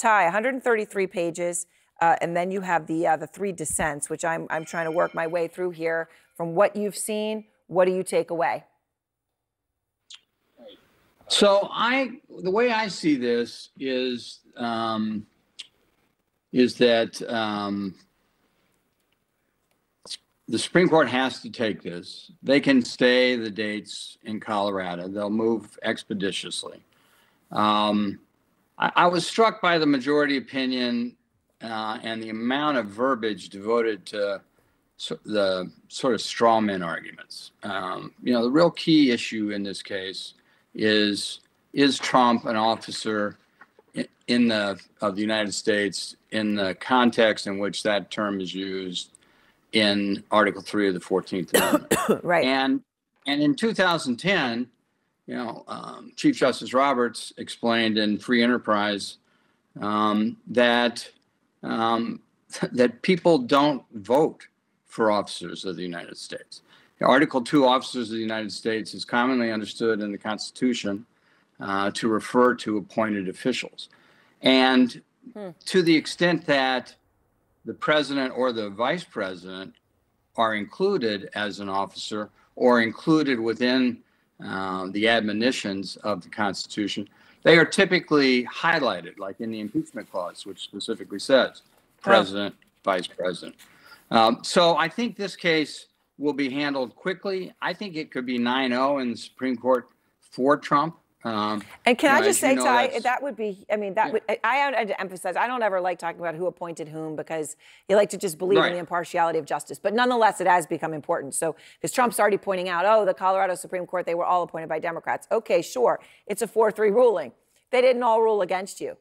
Ty, 133 pages, uh, and then you have the uh, the three dissents, which I'm I'm trying to work my way through here. From what you've seen, what do you take away? So I, the way I see this is, um, is that um, the Supreme Court has to take this. They can stay the dates in Colorado. They'll move expeditiously. Um, I, I was struck by the majority opinion uh, and the amount of verbiage devoted to so the sort of straw man arguments. Um, you know, the real key issue in this case is is Trump an officer in the of the United States in the context in which that term is used in Article Three of the Fourteenth Amendment? right. And and in 2010, you know, um, Chief Justice Roberts explained in Free Enterprise um, that um, that people don't vote for officers of the United States. Article 2, officers of the United States, is commonly understood in the Constitution uh, to refer to appointed officials. And hmm. to the extent that the president or the vice president are included as an officer or included within uh, the admonitions of the Constitution, they are typically highlighted, like in the impeachment clause, which specifically says president, oh. vice president. Um, so I think this case will be handled quickly. I think it could be 9 0 in the Supreme Court for Trump. Um, and can I just say, know, Ty, that would be, I mean, that yeah. would, I, have to emphasize, I don't ever like talking about who appointed whom because you like to just believe right. in the impartiality of justice. But nonetheless, it has become important. So, because Trump's already pointing out, oh, the Colorado Supreme Court, they were all appointed by Democrats. Okay, sure. It's a 4 3 ruling. They didn't all rule against you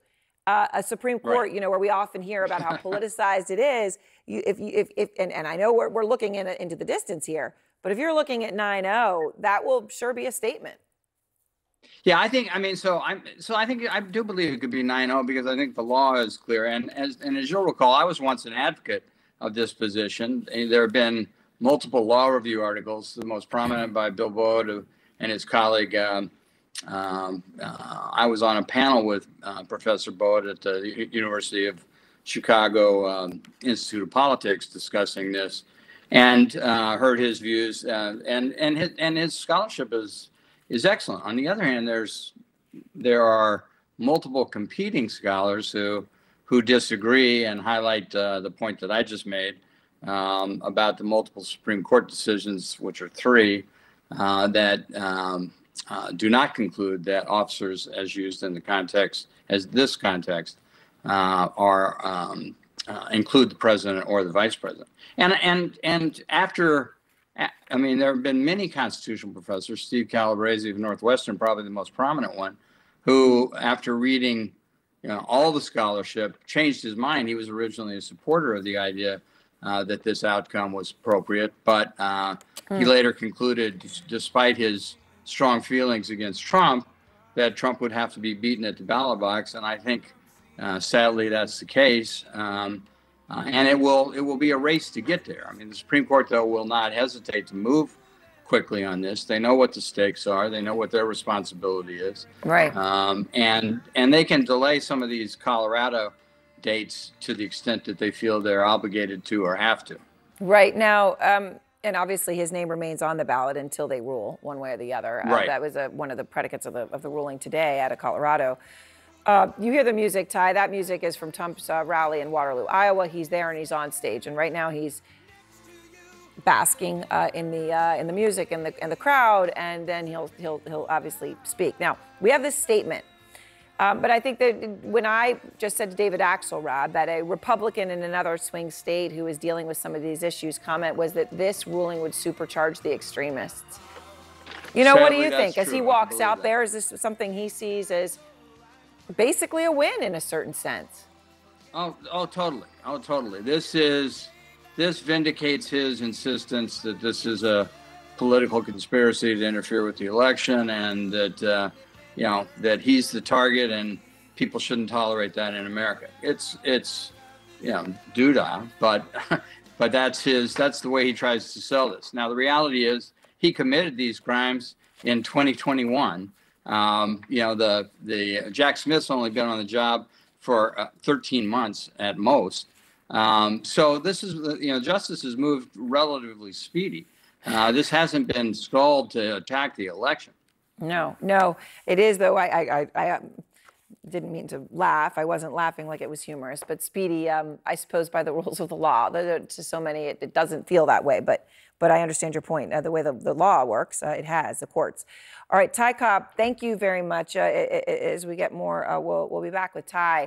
uh, a Supreme Court, right. you know, where we often hear about how politicized it is. You, if you, if, if and, and I know we're, we're looking in, into the distance here, but if you're looking at 9-0, that will sure be a statement. Yeah, I think. I mean, so I'm. So I think I do believe it could be 9-0 because I think the law is clear. And as and as you'll recall, I was once an advocate of this position. There have been multiple law review articles, the most prominent by Bill Baude and his colleague um, um, uh, I was on a panel with uh, Professor Baude at the University of Chicago um, Institute of Politics discussing this, and uh, heard his views. Uh, and and his, and his scholarship is is excellent. On the other hand, there's there are multiple competing scholars who who disagree and highlight uh, the point that I just made um, about the multiple Supreme Court decisions, which are three, uh, that um, uh, do not conclude that officers, as used in the context, as this context, uh, are um, uh, include the president or the vice president. And and and after, I mean, there have been many constitutional professors. Steve Calabresi of Northwestern, probably the most prominent one, who, after reading, you know, all the scholarship, changed his mind. He was originally a supporter of the idea. Uh, that this outcome was appropriate, but uh, he hmm. later concluded, despite his strong feelings against Trump, that Trump would have to be beaten at the ballot box, and I think, uh, sadly, that's the case. Um, uh, and it will it will be a race to get there. I mean, the Supreme Court though will not hesitate to move quickly on this. They know what the stakes are. They know what their responsibility is. Right. Um, and and they can delay some of these Colorado dates to the extent that they feel they're obligated to or have to. Right now. Um, and obviously his name remains on the ballot until they rule one way or the other. Uh, right. That was a, one of the predicates of the, of the ruling today out of Colorado. Uh, you hear the music, Ty. That music is from Trump's uh, rally in Waterloo, Iowa. He's there and he's on stage, and right now he's basking uh, in the uh, in the music and the and the crowd, and then he'll he'll he'll obviously speak. Now we have this statement um, but I think that when I just said to David Axelrod that a Republican in another swing state who is dealing with some of these issues comment was that this ruling would supercharge the extremists. You know, Sadly, what do you think? True. As he walks out that. there, is this something he sees as basically a win in a certain sense? Oh, oh, totally. Oh, totally. This is this vindicates his insistence that this is a political conspiracy to interfere with the election, and that uh, you know that he's the target and people shouldn't tolerate that in America. It's it's you know doodah, but but that's his that's the way he tries to sell this. Now the reality is he committed these crimes in 2021. Um, you know the the Jack Smith's only been on the job for uh, 13 months at most. Um, so this is, you know, justice has moved relatively speedy. Uh, this hasn't been stalled to attack the election. No, no, it is though. I, I, I, didn't mean to laugh. I wasn't laughing like it was humorous, but speedy. Um, I suppose by the rules of the law, to so many, it, it doesn't feel that way. But, but I understand your point. Uh, the way the, the law works, uh, it has the courts. All right, Ty Cobb, thank you very much. Uh, as we get more, uh, we'll we'll be back with Ty.